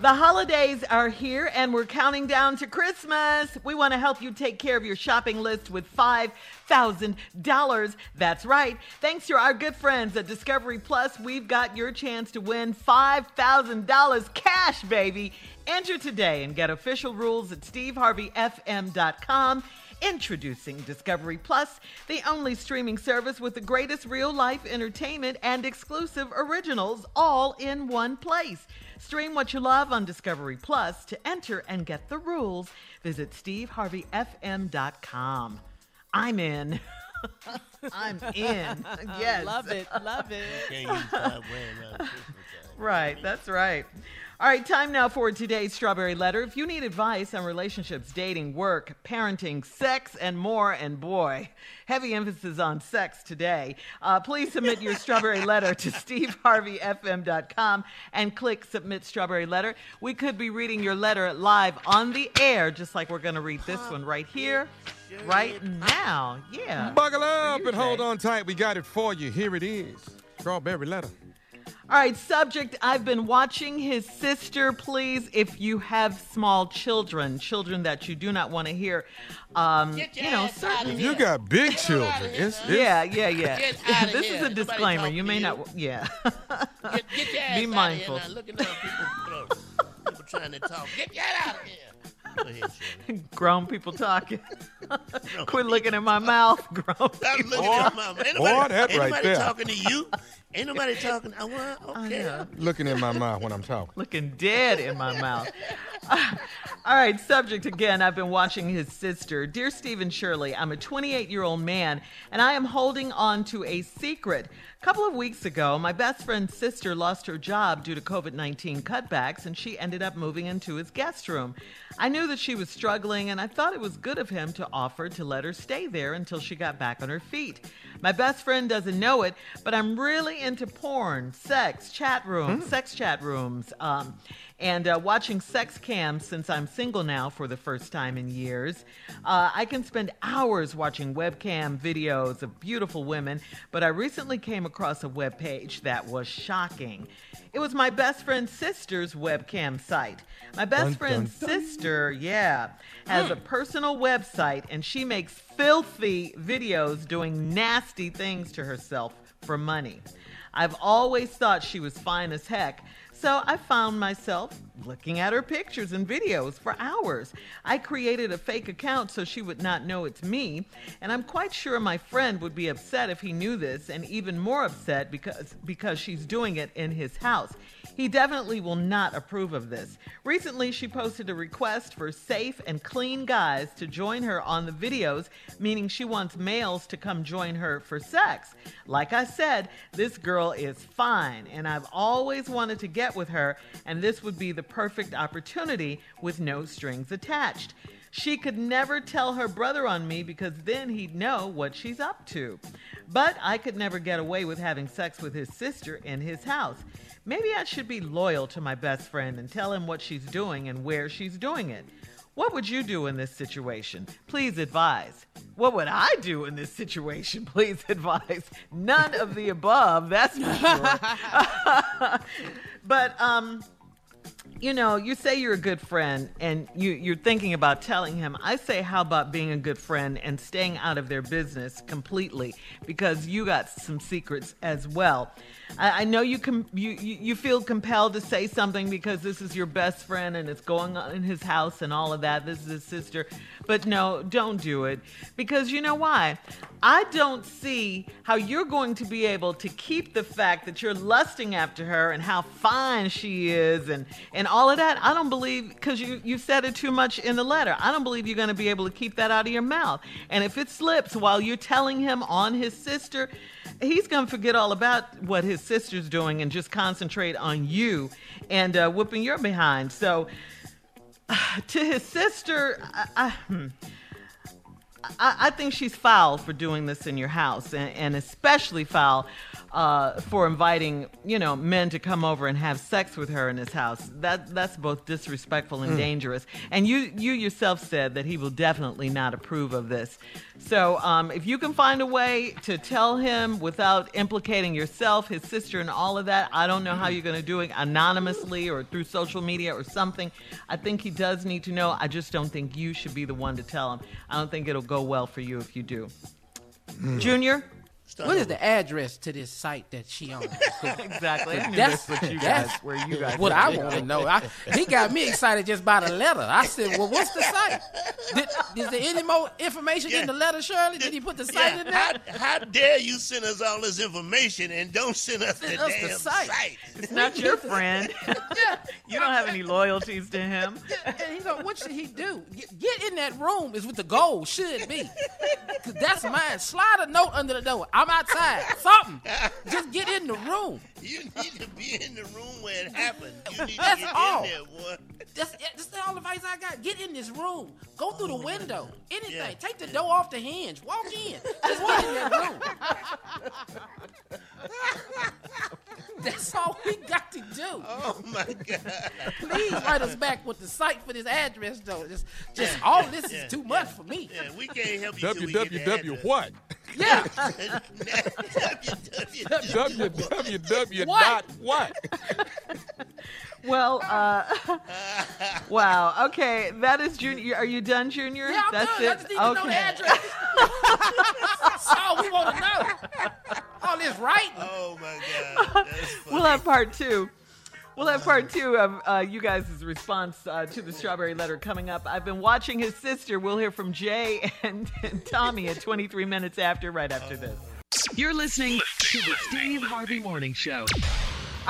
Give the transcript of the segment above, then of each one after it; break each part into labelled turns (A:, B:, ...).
A: The holidays are here and we're counting down to Christmas. We want to help you take care of your shopping list with $5,000. That's right. Thanks to our good friends at Discovery Plus, we've got your chance to win $5,000 cash, baby. Enter today and get official rules at steveharveyfm.com. Introducing Discovery Plus, the only streaming service with the greatest real life entertainment and exclusive originals all in one place. Stream what you love on Discovery Plus. To enter and get the rules, visit steveharveyfm.com. I'm in. I'm in. Yes.
B: Love it. Love it.
C: Can't use five grand around Christmas time.
A: Right, that's right. All right, time now for today's Strawberry Letter. If you need advice on relationships, dating, work, parenting, sex, and more, and boy, heavy emphasis on sex today, uh, please submit your Strawberry Letter to steveharveyfm.com and click Submit Strawberry Letter. We could be reading your letter live on the air, just like we're going to read this one right here, right now. Yeah.
D: Buckle up and hold on tight. We got it for you. Here it is. Strawberry letter.
A: All right, subject I've been watching his sister. Please, if you have small children, children that you do not want to hear, um, you know,
C: ass outta
A: certain.
D: If you got big children, it's, it's
A: Yeah, yeah, yeah. This
C: here.
A: is a
C: Nobody
A: disclaimer. You may
C: you.
A: not. Yeah.
C: Get, get your ass
A: Be
C: out
A: mindful.
C: Of here now. Looking at people, people trying to talk. Get your ass out of here. Go ahead, Shirley.
A: Grown people talking. Quit looking at my mouth. Grown
C: I'm
A: people.
C: looking at my mama. Ain't
D: boy,
C: nobody,
D: that right
C: nobody
D: there.
C: talking to you. Ain't nobody talking. I want.
A: I
C: Okay.
A: know.
D: looking in my mouth when I'm talking.
A: looking dead in my mouth. All right, subject again. I've been watching his sister. Dear Steve and Shirley, I'm a 28 year old man and I am holding on to a secret. A couple of weeks ago, my best friend's sister lost her job due to COVID 19 cutbacks and she ended up moving into his guest room. I knew that she was struggling and I thought it was good of him to offer to let her stay there until she got back on her feet. My best friend doesn't know it, but I'm really into porn, sex, chat rooms, sex chat rooms, um, and uh, watching sex cams since I'm single now for the first time in years. Uh, I can spend hours watching webcam videos of beautiful women, but I recently came across a web page that was shocking. It was my best friend's sister's webcam site. My best
D: Dun,
A: friend's
D: dun, dun.
A: sister, yeah, has a personal website and she makes filthy videos doing nasty things to herself for money. I've always thought she was fine as heck, so I found myself looking at her pictures and videos for hours. I created a fake account so she would not know it's me, and I'm quite sure my friend would be upset if he knew this and even more upset because because she's doing it in his house. He definitely will not approve of this. Recently, she posted a request for safe and clean guys to join her on the videos, meaning she wants males to come join her for sex. Like I said, this girl is fine, and I've always wanted to get with her, and this would be the perfect opportunity with no strings attached. She could never tell her brother on me because then he'd know what she's up to. But I could never get away with having sex with his sister in his house. Maybe I should be loyal to my best friend and tell him what she's doing and where she's doing it. What would you do in this situation? Please advise. What would I do in this situation? Please advise. None of the above, that's for sure. but um you know, you say you're a good friend and you, you're thinking about telling him. I say, how about being a good friend and staying out of their business completely because you got some secrets as well. I, I know you, com- you, you you feel compelled to say something because this is your best friend and it's going on in his house and all of that. This is his sister. But no, don't do it because you know why? I don't see how you're going to be able to keep the fact that you're lusting after her and how fine she is and, and all of that. I don't believe, because you, you said it too much in the letter, I don't believe you're going to be able to keep that out of your mouth. And if it slips while you're telling him on his sister, he's going to forget all about what his sister's doing and just concentrate on you and uh, whooping your behind. So, to his sister, I, I, hmm. I, I think she's foul for doing this in your house, and, and especially foul uh, for inviting, you know, men to come over and have sex with her in his house. That that's both disrespectful and dangerous. And you you yourself said that he will definitely not approve of this. So um, if you can find a way to tell him without implicating yourself, his sister, and all of that, I don't know how you're going to do it anonymously or through social media or something. I think he does need to know. I just don't think you should be the one to tell him. I don't think it'll go well for you if you do. Hmm. Junior.
C: Start
B: What is
C: over.
B: the address to this site that she owns?
A: Exactly.
B: That's-
A: that's what you guys,
B: that's
A: where you guys.
B: what I want to know. I, he got me excited just by the letter. I said, "Well, what's the site? Did, is there any more information in the letter, Shirley? Did he put the site
C: Yeah,
B: in there?"
C: how, how dare you send us all this information and don't send us
B: Send
C: the
B: us the
C: damn
B: site.
C: site?
A: It's not your friend.
B: yeah.
A: You don't have any loyalties to him.
B: And he's like, what should he do? Get, get in that room is what the goal should be. Cause that's mine. Slide a note under the door. I'm outside. Something. Just get in the room.
C: You need to be in the room where it happened. You need to
B: That's
C: get
B: all.
C: in there, boy.
B: That's, that's all the advice I got. Get in this room. Go through the window. Anything.
C: Yeah.
B: Take the door off the hinge. Walk in. Just get in that room. That's all we got to do.
C: Oh my God.
B: Please write us back with the site for this address, though. Just, just all this is
C: Yeah,
B: too much for me.
C: Yeah, we can't help you. till we get the
D: WWW what?
B: Yeah.
C: WWW.
D: WWW
B: What?
D: dot what?
A: Well, uh, wow. Okay, that is Junior. Are you done, Junior?
B: Yeah, I'm
A: That's
B: done. I
A: it.
B: just need to know the
A: okay.
B: address. That's all we want to know. All this writing.
C: Oh my God.
A: We'll have part two. We'll have part two of uh, you guys' response uh, to the strawberry letter coming up. I've been watching his sister. We'll hear from Jay and, and Tommy at 23 minutes after, right after this.
E: You're listening to the Steve Harvey Morning Show.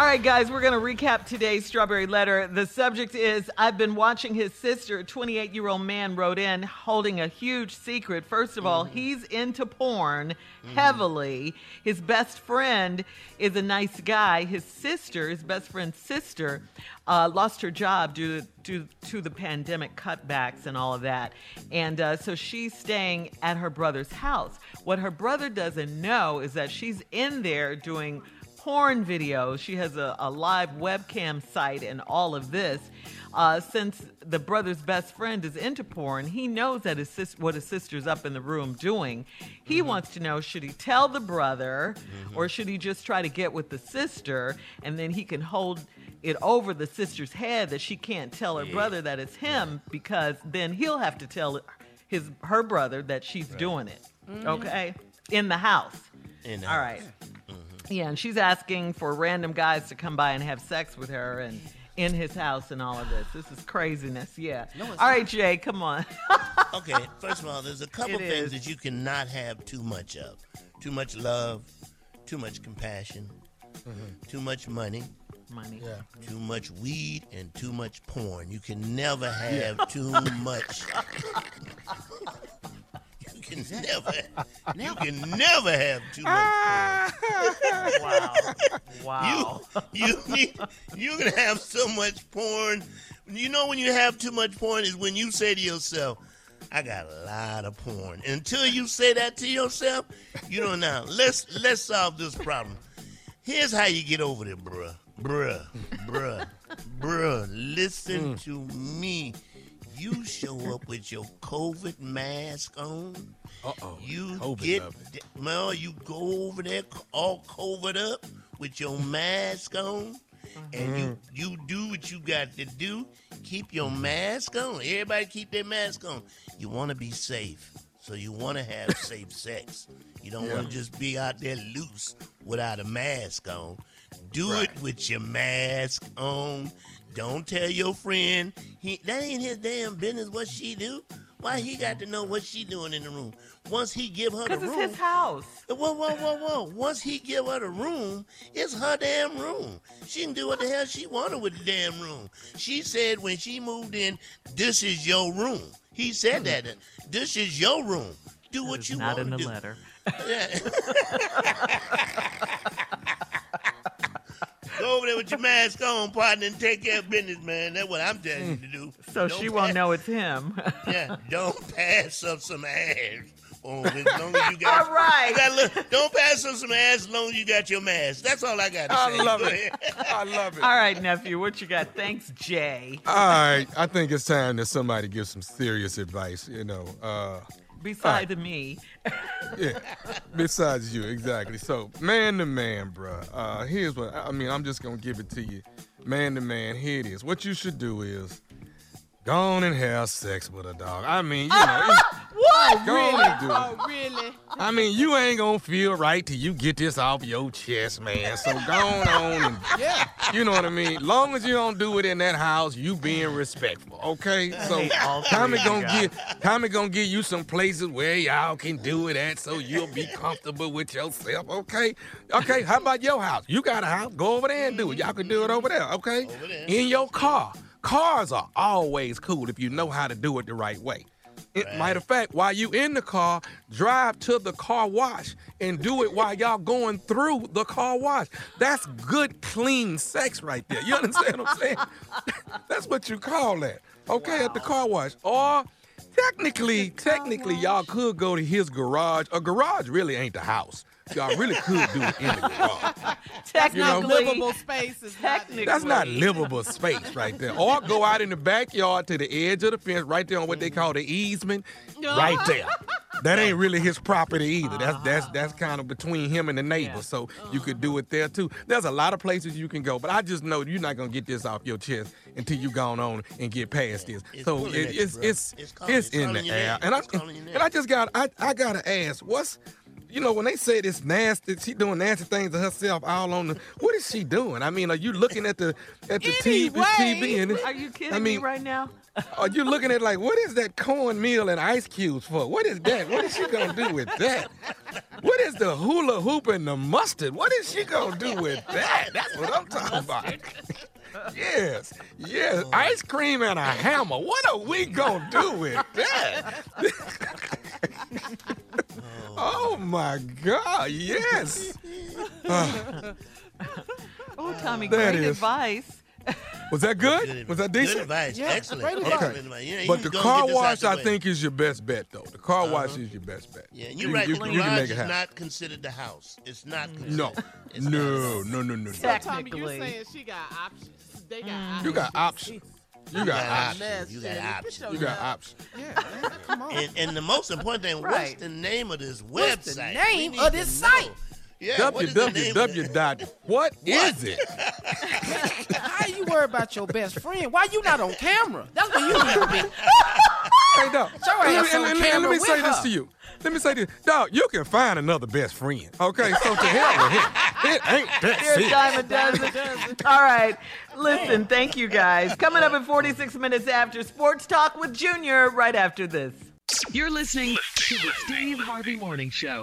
A: All right, guys, we're going to recap today's strawberry letter. The subject is I've been watching his sister, a 28 year old man, wrote in holding a huge secret. First of all, he's into porn heavily. His best friend is a nice guy. His sister, his best friend's sister, uh, lost her job due to, due to the pandemic cutbacks and all of that. And uh, so she's staying at her brother's house. What her brother doesn't know is that she's in there doing porn videos. She has a, a live webcam site and all of this. Uh, since the brother's best friend is into porn, he knows that his sis- what his sister's up in the room doing. He mm-hmm. wants to know should he tell the brother mm-hmm. or should he just try to get with the sister and then he can hold it over the sister's head that she can't tell her brother that it's him because then he'll have to tell his her brother that she's doing it. Mm-hmm. Okay? In the house.
C: In the
A: All
C: house.
A: right. Yeah, and she's asking for random guys to come by and have sex with her and in his house and all of this. This is craziness. Yeah.
B: No, it's
A: all right, Jay, come on.
C: Okay, first of all, there's a couple
A: It
C: things
A: is.
C: that you cannot have too much of. Too much love, too much compassion, mm-hmm. too much money,
A: Money. Yeah.
C: too much weed, and too much porn. You can never have too much. You can never, you can never have too much ah. porn.
A: Wow. Wow.
C: You, you need, you can have so much porn. You know when you have too much porn is when you say to yourself, I got a lot of porn. Until you say that to yourself, you don't know. Let's let's solve this problem. Here's how you get over it, bruh. Bruh, bruh, bruh. Listen mm. to me. You show up with your COVID mask on.
D: Uh-oh.
C: You
D: COVID
C: get well, you go over there all covered up with your mask on, and you mm-hmm. you do what you got to do. Keep your mask on. Everybody keep their mask on. You want to be safe, so you want to have safe sex. You don't want to just be out there loose without a mask on. Do it with your mask on. Don't tell your friend he that ain't his damn business what she do. Why he got to know what she doing in the room? Once he give her the
A: Because it's
C: room,
A: his house.
C: Whoa, whoa, whoa, whoa. Once he give her the room, it's her damn room. She can do what the hell she wanted with the damn room. She said when she moved in, this is your room. He said that. Uh, this is your room. Do what you
A: not
C: want
A: in
C: to
A: the
C: do.
A: letter.
C: Yeah. Go over there with your mask on, partner, and take care of business, man. That's what I'm telling you to do.
A: So
C: Don't
A: she won't know it's him.
C: Yeah, don't pass up some ass. Oh, as long as you got,
A: All right.
C: you got look, don't pass up some ass as long as you got your mask. That's all I got to say.
D: I love
C: Go
D: it. I love it.
A: All right, nephew, what you got? Thanks, Jay.
D: All right, I think it's time that somebody gives some serious advice. You know, uh,
A: Beside me.
D: yeah. Besides you, exactly. So, man to man, bruh. Uh, here's what I mean. I'm just gonna give it to you, man to man. Here it is. What you should do is go on and have sex with a dog. I mean, you know,
A: What?
D: go do it.
B: Oh, really?
D: I mean, you ain't gonna feel right till you get this off your chest, man. So go on and
B: Yeah.
D: you know what I mean. Long as you don't do it in that house, you being respectful, okay? So
A: hate all
D: Tommy gonna
A: guys.
D: give Tommy gonna give you some places where y'all can do it at, so you'll be comfortable with yourself, okay? Okay. How about your house? You got a house? Go over there and do it. Y'all can do it over there, okay?
C: Over there.
D: In your car. Cars are always cool if you know how to do it the right way. It, Matter of fact, while you in the car, drive to the car wash and do it while y'all going through the car wash. That's good, clean sex right there. You understand what I'm saying? That's what you call that. Okay, at the car wash. Or technically, technically, y'all could go to his garage. A garage really ain't the house. Y'all really could do it in the garage.
A: Technically,
B: Not livable space is
A: Technically-
D: That's not livable space right there. Or go out in the backyard to the edge of the fence, right there on what they call the easement, right there. That ain't really his property either. That's that's that's kind of between him and the neighbor.
A: Yeah.
D: So you could do it there too. There's a lot of places you can go, but I just know you're not gonna get this off your chest until you gone on and get past this.
C: It's
D: so it,
C: at you,
D: it's
C: bro.
D: it's
C: It's
D: it's,
C: calling- it's
D: in
C: calling
D: the air,
C: name.
D: and I
C: It's calling your
D: and. I just got I I gotta ask what's. You know, when they say this nasty, she doing nasty things to herself all on the. What is she doing? I mean, are you looking at the at the TV,
B: Anyway.
D: TV and
A: Are you kidding
D: I
A: me
D: mean,
A: right now?
D: are you looking at like what is that cornmeal and ice cubes for? What is that? What is she gonna do with that? What is the hula hoop and the mustard? What is she gonna do with that? That's what I'm talking about. Yes, yes, ice cream and a hammer. What are we gonna do with that? oh my God! Yes. Ah.
A: Oh, Tommy,
D: That
A: great advice.
D: Was that good?
C: Good
D: Was that decent?
C: Good advice.
B: Yeah,
C: Excellent.
B: great
C: Excellent
B: advice.
C: advice. Yeah,
D: But
C: you
D: the
C: gonna
D: car
C: get this out
D: wash,
C: the
D: I think, is your best bet, though. The car uh-huh. wash is your best bet.
C: Yeah, you're
D: You-
C: right.
D: you-
C: the
D: you can
C: garage
D: make it
C: is
D: happen.
C: not considered the house. It's not mm. considered.
D: No,
C: It's
D: no,
C: not.
D: no, no, no, no.
F: So, Tommy,
A: Technically.
F: you're saying she got options. They got options.
D: You got options. You
C: You
D: got
C: got
D: options.
C: options. You got options.
D: You got options.
B: Yeah, man, come on.
C: And, and the most important thing, what's the name of this
B: What's the
C: website?
B: name
C: We
B: of this
C: to know.
B: site?
C: Yeah, what is the name of
D: www
C: it?
D: dot what is it?
B: How you worry about your best friend? Why you not on camera? That's what you need to be.
D: Hey, dog.
B: Your
D: Let me,
B: ass
D: and-
B: on
D: and- and
B: camera
D: let me
B: with
D: say this
B: her.
D: to you. Let me say this, dog. You can find another best friend. Okay, so to hell with him. It ain't that
A: Your
D: serious.
A: time a dozen. All right. Listen, thank you guys. Coming up in 46 minutes after Sports Talk with Junior, right after this.
E: You're listening to the Steve Harvey Morning Show.